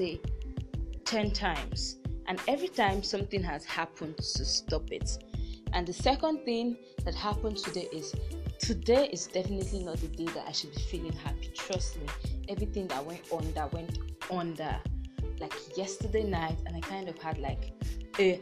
say 10 times. And every time something has happened to stop it. And the second thing that happened today is today is definitely not the day that I should be feeling happy. Trust me, everything that went on that went under like yesterday night, and I kind of had like a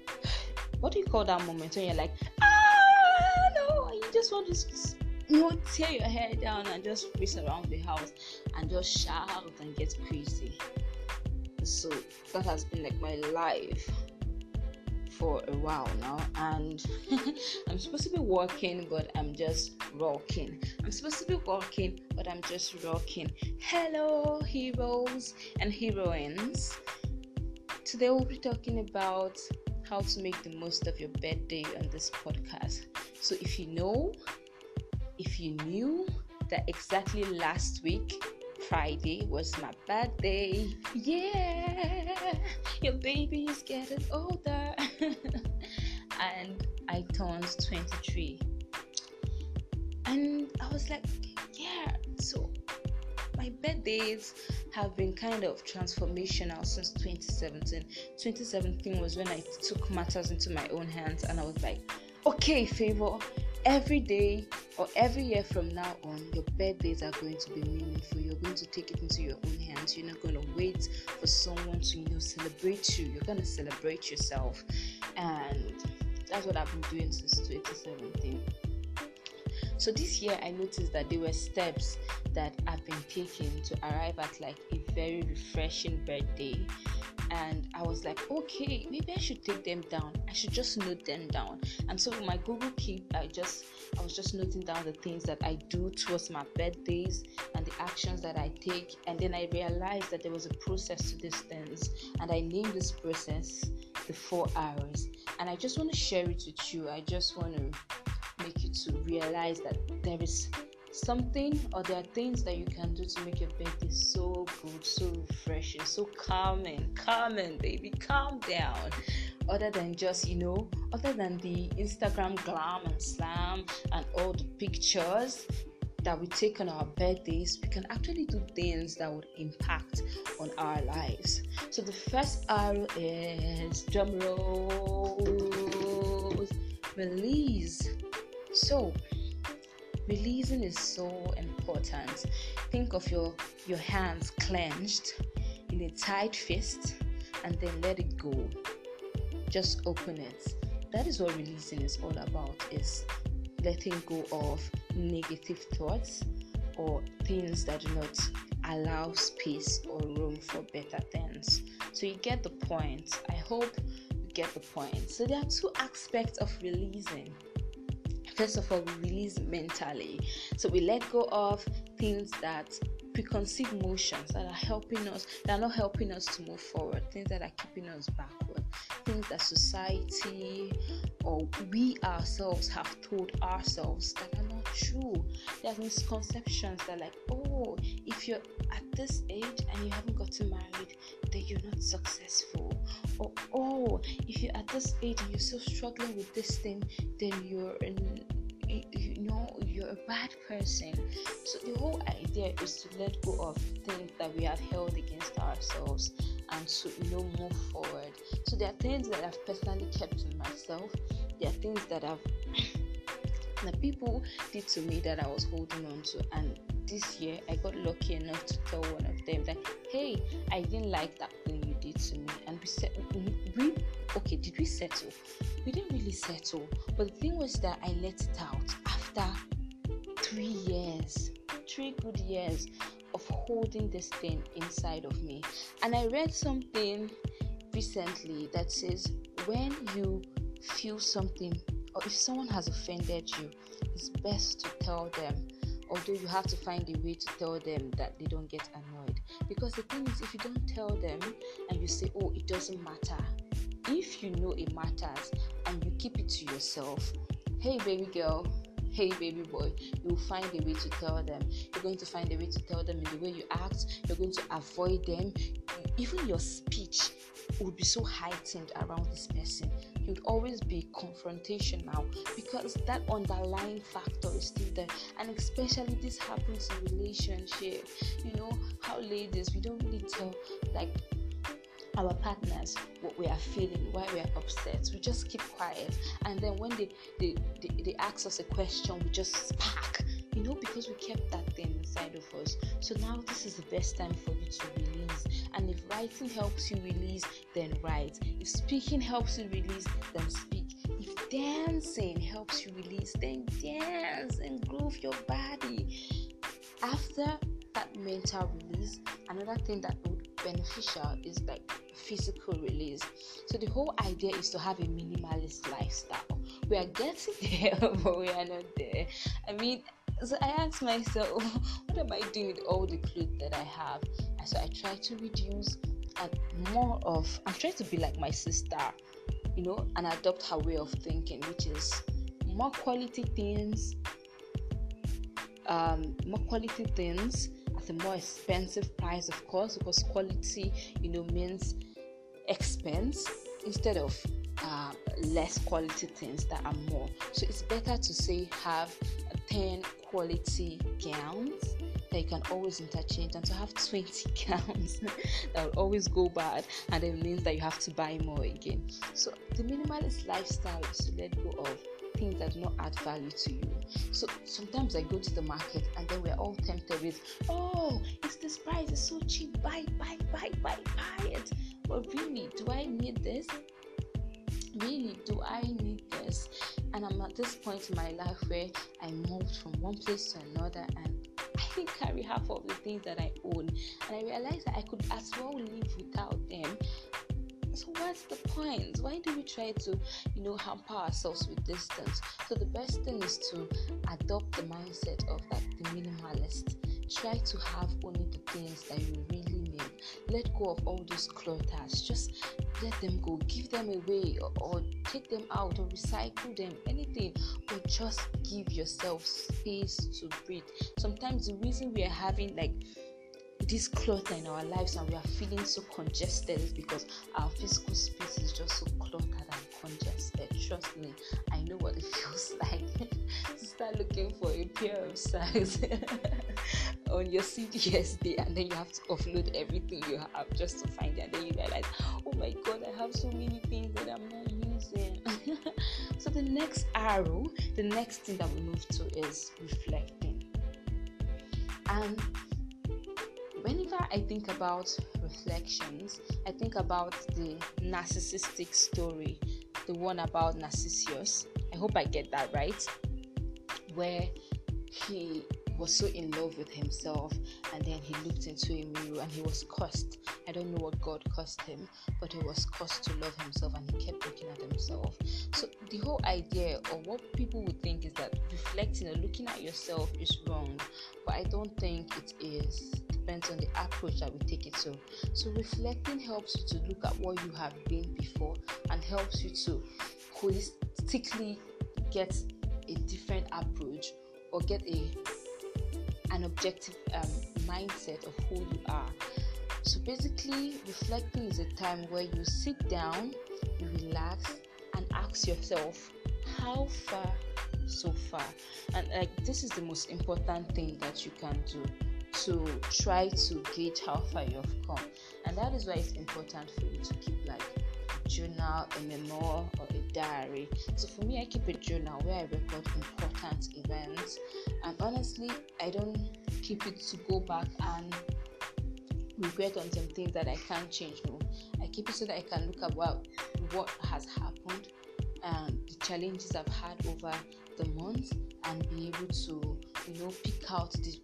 what do you call that moment when you're like, ah, no, you just want to you know, tear your hair down and just race around the house and just shout and get crazy. So that has been like my life for a while now, and I'm supposed to be working, but I'm just rocking. I'm supposed to be walking but I'm just rocking. Hello, heroes and heroines. Today we'll be talking about how to make the most of your birthday on this podcast. So if you know, if you knew that exactly last week Friday was my birthday. Yeah, your baby is getting older. and I turned 23. And I was like, yeah, so my birthdays have been kind of transformational since 2017. 2017 was when I took matters into my own hands and I was like, okay, favor, every day or every year from now on, your birthdays are going to be meaningful. You're going to take it into your own hands. You're not going to wait for someone to, you know, celebrate you. You're going to celebrate yourself. And that's what I've been doing since 2017. So this year, I noticed that there were steps that I've been taking to arrive at like a very refreshing birthday and I was like, okay, maybe I should take them down. I should just note them down. And so my Google Keep, I just I was just noting down the things that I do towards my birthdays and the actions that I take. And then I realized that there was a process to these things, and I named this process the four Rs. And I just want to share it with you. I just want to make you to realize that there is something or there are things that you can do to make your birthday so good, so refreshing, so calming, calming, baby, calm down. Other than just, you know, other than the Instagram glam and slam and all the pictures that we take on our birthdays, we can actually do things that would impact on our lives. So the first arrow is drum rolls, release. So releasing is so important. Think of your your hands clenched in a tight fist and then let it go. Just open it. That is what releasing is all about is letting go of negative thoughts or things that do not allow space or room for better things. So you get the point. I hope you get the point. So there are two aspects of releasing first of all we release mentally. So we let go of things that preconceived motions that are helping us that are not helping us to move forward things that are keeping us backward things that society or we ourselves have told ourselves that are not true. There are misconceptions that like oh Oh, if you're at this age and you haven't gotten married then you're not successful. Or oh if you're at this age and you're still struggling with this thing then you're in you know you're a bad person. So the whole idea is to let go of things that we have held against ourselves and to you know move forward. So there are things that i've personally kept to myself. There are things that i've that people did to me that i was holding on to and this year i got lucky enough to tell one of them that hey i didn't like that thing you did to me. And we said we okay did we settle? We didn't really settle. But the thing was that i let it out after three years three good years of holding this thing inside of me. And i read something recently that says when you feel something or if someone has offended you it's best to tell them although you have to find a way to tell them that they don't get annoyed? Because the thing is if you don't tell them and you say oh it doesn't matter if you know it matters and you keep it to yourself hey baby girl hey baby boy you'll find a way to tell them. You're going to find a way to tell them in the way you act. You're going to avoid them. Even your speech will be so heightened around this person you'd always be confrontational now because that underlying factor is still there and especially this happens in relationship you know how ladies we don't really tell like our partners what we are feeling, why we are upset. We just keep quiet, and then when they they, they, they ask us a question, we just spark, you know, because we kept that thing inside of us. So now this is the best time for you to release. And if writing helps you release, then write. If speaking helps you release, then speak. If dancing helps you release, then dance and groove your body. After that mental release, another thing that would beneficial is like physical release. So the whole idea is to have a minimalist lifestyle. We are getting there, but we are not there. I mean, so I asked myself, what am I doing with all the clothes that I have? And so I try to reduce and more of. I'm trying to be like my sister, you know, and adopt her way of thinking, which is more quality things, um, more quality things at a more expensive price, of course, because quality, you know, means expense instead of uh, less quality things that are more. So it's better to say have 10 quality gowns that you can always interchange and to have 20 gowns that will always go bad and it means that you have to buy more again. So the minimalist lifestyle is to let go of things that do not add value to you. So sometimes I go to the market and then we're all tempted with, oh, it's this price, it's so cheap, buy, buy, buy, buy, buy it. But really, do I need this? Really, do I need this? And I'm at this point in my life where I moved from one place to another and I didn't carry half of the things that I own. And I realized that I could as well live without them so what's the point? Why do we try to, you know, hamper ourselves with distance? So the best thing is to adopt the mindset of that the minimalist. Try to have only the things that you really. Let go of all those clutters. Just let them go. Give them away or, or take them out or recycle them. Anything. But just give yourself space to breathe. Sometimes the reason we are having like this clutter in our lives and we are feeling so congested is because our physical space is just so cluttered and congested. Trust me, I know what it feels like start looking for a pair of socks on your CDSD and then you have to offload everything you have just to find it and then you realize, oh my god, I have so many things that I'm not using. so the next arrow, the next thing that we move to is reflecting. And whenever I think about reflections, I think about the narcissistic story, the one about Narcissus. I hope I get that right. Where he was so in love with himself and then he looked into a mirror and he was cursed. I don't know what God cursed him, but he was cursed to love himself and he kept looking at himself. So the whole idea or what people would think is that reflecting or looking at yourself is wrong, but I don't think it is depends on the approach that we take it to. So, reflecting helps you to look at what you have been before and helps you to holistically get a different approach or get a an objective um, mindset of who you are. So basically, reflecting is a time where you sit down, you relax, and ask yourself, how far so far? And like this is the most important thing that you can do to try to gauge how far you've come. And that is why it's important for you to keep like journal, a memoir, or a diary. So for me, I keep a journal where I record important events. And honestly, I don't keep it to go back and regret on some things that I can't change. No, I keep it so that I can look at what what has happened and the challenges I've had over the months and be able to you know pick out the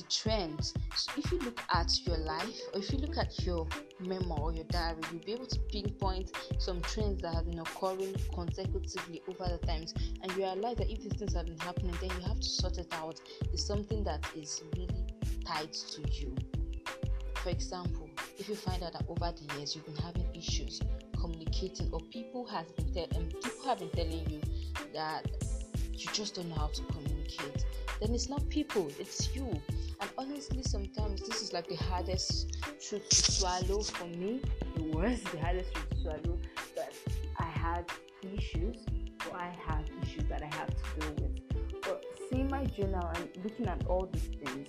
the trends. So if you look at your life or if you look at your memo or your diary, you'll be able to pinpoint some trends that have been occurring consecutively over the times and you realize that if these things have been happening, then you have to sort it out. It's something that is really tied to you. For example, if you find out that over the years you've been having issues communicating or people has been te- um, people have been telling you that you just don't know how to communicate then it's not people it's you and honestly sometimes this is like the hardest truth to swallow for me. It was the hardest truth to swallow that i had issues or i have issues that i have to deal with. But seeing my journal and looking at all these things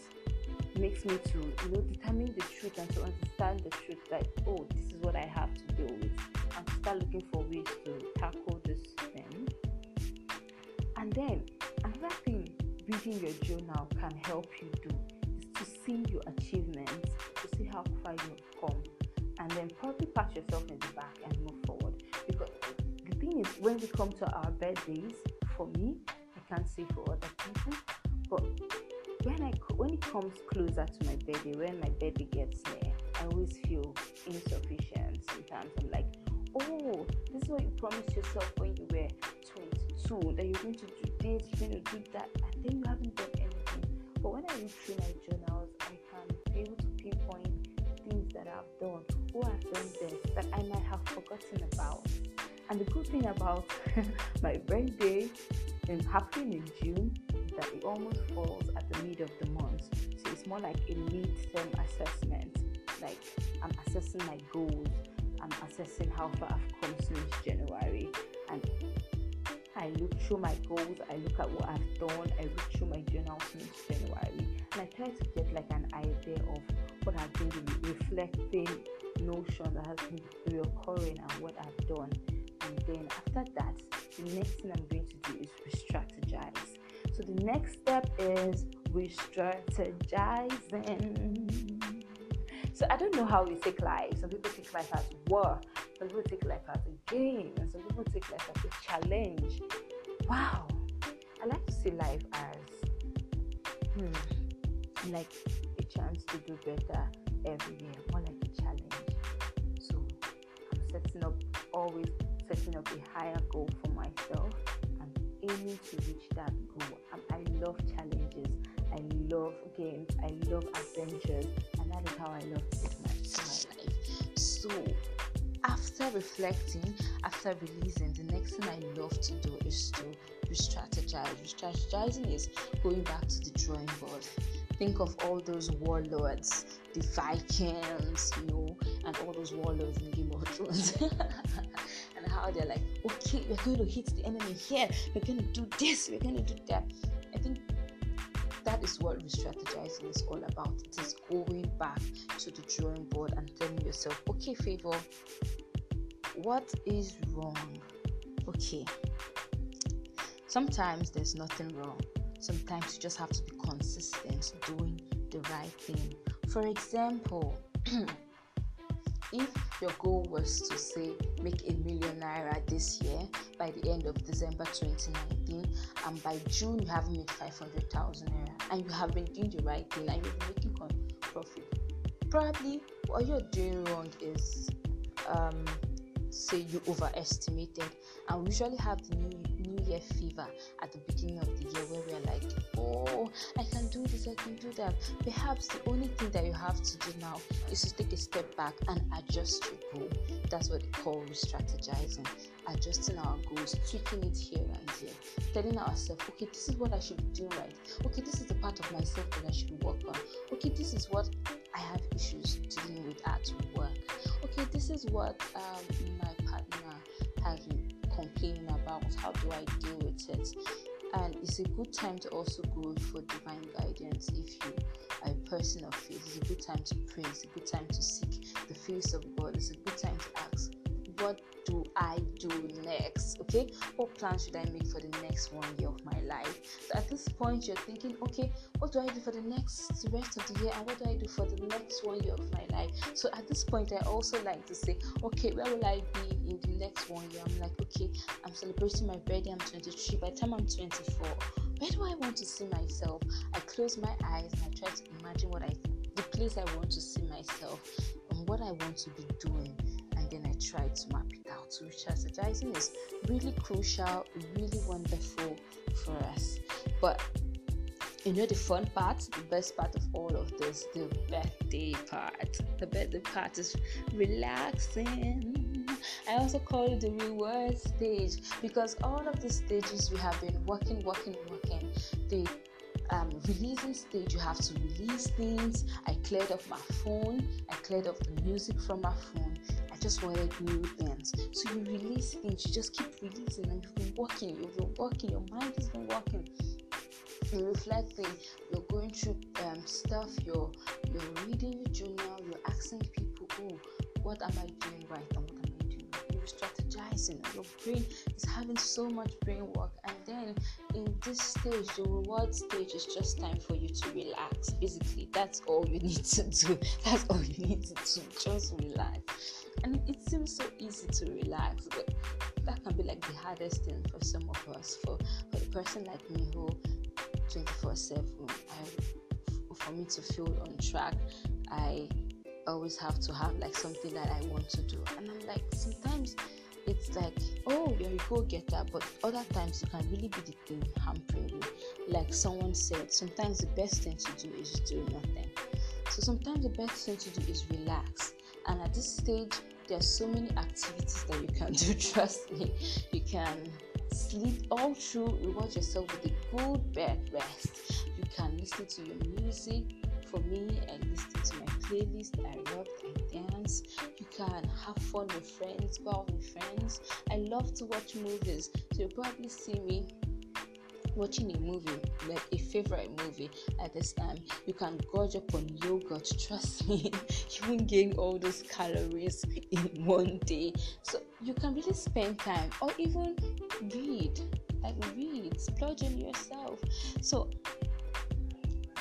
makes me to you know determine the truth and to understand the truth that oh this is what I have to deal with. And to start looking for ways to tackle this thing. And then another thing reading your journal can help you do see your achievements, to see how far you've come, and then probably pat yourself in the back and move forward. Because the thing is, when we come to our birthdays, for me, I can't say for other people, but when I when it comes closer to my birthday, when my birthday gets near, I always feel insufficient. Sometimes I'm like, oh, this is what you promised yourself when you were 22 that you're going to do this, you're going to do that, and then you haven't done anything. But when I read through my journals, I've done, who I've done this, that I might have forgotten about. And the good thing about my birthday and happening in June that it almost falls at the mid of the month. So it's more like a mid-term assessment. Like I'm assessing my goals, I'm assessing how far I've come since January, and I look through my goals, I look at what I've done, I look through my journal since January, and I try to get like an idea of what I've been the reflecting notion that has been reoccurring and what I've done. And then after that, the next thing I'm going to do is re strategize. So the next step is re strategizing. So I don't know how we take life. Some people take life as war, some people take life as a game, and some people take life as a challenge. Wow. I like to see life as hmm, like a chance to do better every year, more like a challenge. So I'm setting up always setting up a higher goal for myself and aiming to reach that goal. I love challenges. I love games. I love adventures, and that is how I love to live my, my life. So, after reflecting, after releasing, the next thing I love to do is to re-strategize. Re-strategizing is going back to the drawing board. Think of all those warlords, the Vikings, you know, and all those warlords in Game of Thrones. and how they're like, okay, we're going to hit the enemy here, we're going to do this, we're going to do that. I think that is what re-strategizing is all about. It is going back to the drawing board and telling yourself, okay, favor, what is wrong? Okay. Sometimes there's nothing wrong. Sometimes you just have to be consistent doing the right thing. For example, if your goal was to say make a million naira this year by the end of December 2019, and by June you haven't made 500,000 naira, and you have been doing the right thing and been making profit, probably what you're doing wrong is um, say you overestimated, and we usually have the new New Year fever at the beginning of the year where we're like, oh, I can do this, I can do that. Perhaps the only thing that you have to do now is to take a step back and adjust your goal. That's what they call re-strategizing. Adjusting our goals, tweaking it here and there, telling ourselves, okay, this is what I should be doing right. Okay, this is the part of myself that I should work on. Okay, this is what I have issues dealing with at work. Is what um, my partner has been complaining about. How do I deal with it? and it's a good time to also go for divine guidance if you are a person of faith. It's a good time to pray. It's a good time to seek the face of God. It's a good time to ask, What do I do next? Okay, what plans should I make for the next one year of my life? So at this point, you're thinking, Okay, what do I do for the next rest of the year, and what do I do for the next one year of my life? So at this point, I also like to say, Okay, where will I be in the next one year? I'm like, Okay, I'm celebrating my birthday. I'm 23. By the time I'm 24, where do I want to see myself? I close my eyes and I try to imagine what I, the place I want to see myself, and what I want to be doing then I try to map it out. So strategizing is really crucial, really wonderful for us. But you know the fun part, the best part of all of this, the birthday part. The birthday part is relaxing. I also call it the reward stage because all of the stages we have been working, working, working. The um, releasing stage, you have to release things. I cleared off my phone, I cleared off the music from my phone, just wanted new things. So you release things, you just keep releasing, and you've been working, you've been working, your mind has been working. you're reflecting, you're going through um, stuff, you're you're reading your journal, you're asking people, oh, what am I doing right and strategizing. Your brain is having so much brain work, and then in this stage, the reward stage is just time for you to relax. Basically, that's all you need to do. That's all you need to do. Just relax. And it seems so easy to relax, but that can be like the hardest thing for some of us. For for a person like me who 24 7 for me to feel on track i always have to have like something that i want to do. And i'm like sometimes it's like oh you're a go-getter but other times you can really be the thing hampering you. Like someone said sometimes the best thing to do is do nothing. So sometimes the best thing to do is relax. And at this stage there's so many activities that you can do trust me. You can sleep all through, reward yourself with a good bed rest. You can listen to your music. For me, I listen to my playlist, I rock, I dance. You can have fun with friends, go out with friends. I love to watch movies, so you'll probably see me watching a movie, like a favorite movie at this time, you can gorge up on yogurt. Trust me, you won't gain all those calories in one day. So you can really spend time or even read. Like read, splurge on yourself. So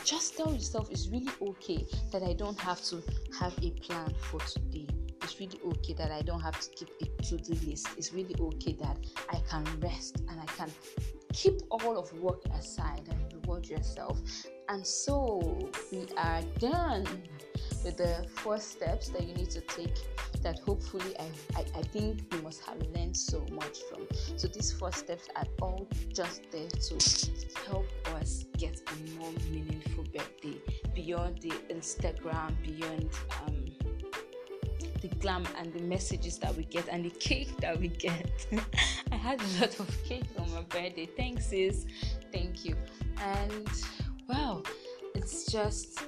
just tell yourself it's really okay that I don't have to have a plan for today. It's really okay that I don't have to keep a to do list. It's really okay that I can rest and I can keep all of work aside and reward yourself. And so we are done with the four steps that you need to take that hopefully I, I, I think must have learned so much from. So these four steps are all just there to help us get a more meaningful birthday beyond the Instagram, beyond um, the glam and the messages that we get and the cake that we get. I had a lot of cake on my birthday. Thanks, sis. Thank you. And wow, it's just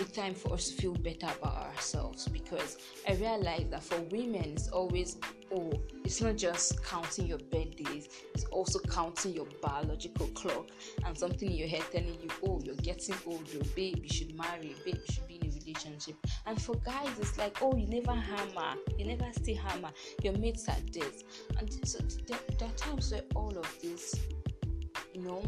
a time for us to feel better about ourselves because I realize that for women, it's always oh, it's not just counting your birthdays, it's also counting your biological clock and something in your head telling you, oh, you're getting older, babe, you should marry, babe, you should be in a relationship. And for guys, it's like, oh, you never hammer, you never stay hammer, your mates are dead. And so there, there are times where all of this, you know,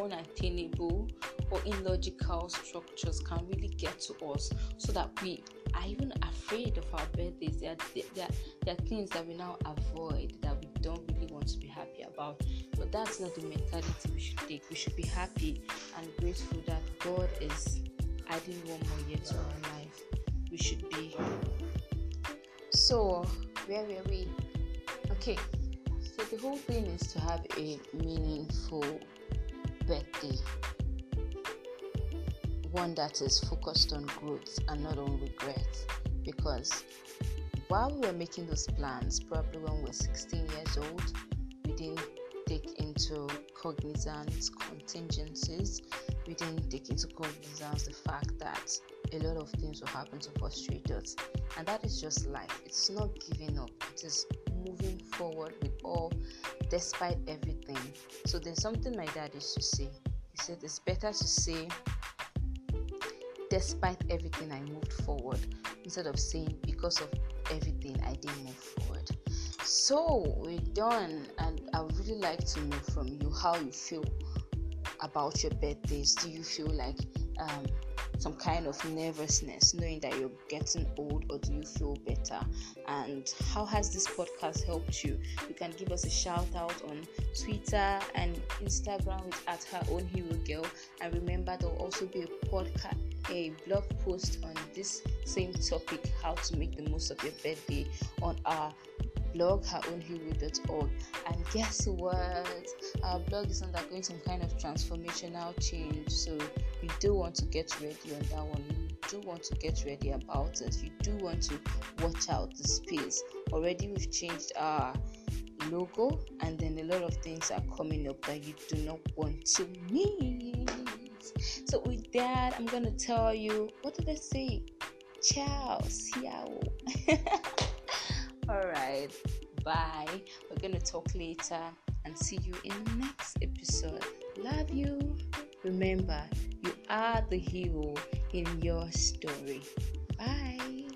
unattainable or illogical structures can really get to us so that we are even afraid of our birthdays. There are, there, there are things that we now avoid that we don't really want to be happy about. But that's not the mentality we should take. We should be happy and grateful that God is adding one more year to our life. We should be. So, where were we? Okay, so the whole thing is to have a meaningful birthday. One that is focused on growth and not on regret. Because while we were making those plans probably when we were 16 years old we didn't take into cognizance contingencies. We didn't take into cognizance the fact that a lot of things will happen to frustrate us. And that is just life. It's not giving up. It is moving forward with all despite everything. So there's something my dad used to say. He said it's better to say despite everything I moved forward instead of saying because of everything I didn't move forward. So we're done and I would really like to know from you how you feel about your birthdays. Do you feel like um, some kind of nervousness knowing that you're getting old or do you feel better? And how has this podcast helped you? You can give us a shout out on twitter and instagram with at her own hero girl. And remember there'll also be a podcast a blog post on this same topic how to make the most of your birthday on our blog heroonhero.org and guess what? Our blog is undergoing some kind of transformational change. So you do want to get ready on that one. You do want to get ready about it. You do want to watch out the space. Already we've changed our logo and then a lot of things are coming up that you do not want to miss. So with that i'm gonna tell you what did i say? Ciao ciao all right bye. We're gonna talk later and see you in the next episode. Love you. Remember, you are the hero in your story. Bye.